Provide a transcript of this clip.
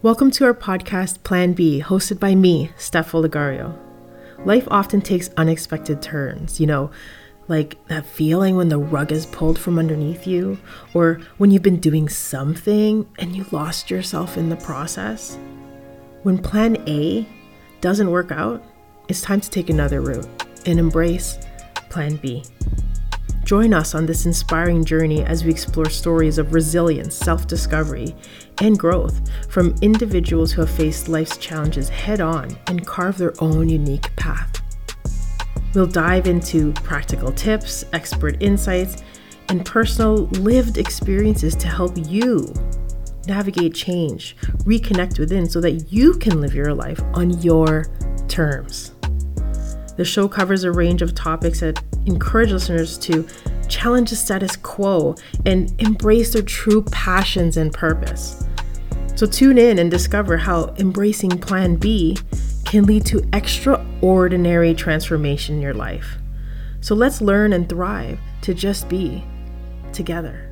Welcome to our podcast, Plan Be, hosted by me, Steph Olegario. Life often takes unexpected turns, you know, like that feeling when the rug is pulled from underneath you, or when you've been doing something and you lost yourself in the process. When Plan A doesn't work out, it's time to take another route and embrace Plan Be. Join us on this inspiring journey as we explore stories of resilience, self discovery, and growth from individuals who have faced life's challenges head on and carved their own unique path. We'll dive into practical tips, expert insights, and personal lived experiences to help you navigate change, reconnect within so that you can live your life on your terms. The show covers a range of topics that encourage listeners to challenge the status quo and embrace their true passions and purpose. So tune in and discover how embracing Plan Be can lead to extraordinary transformation in your life. So let's learn and thrive to just be together.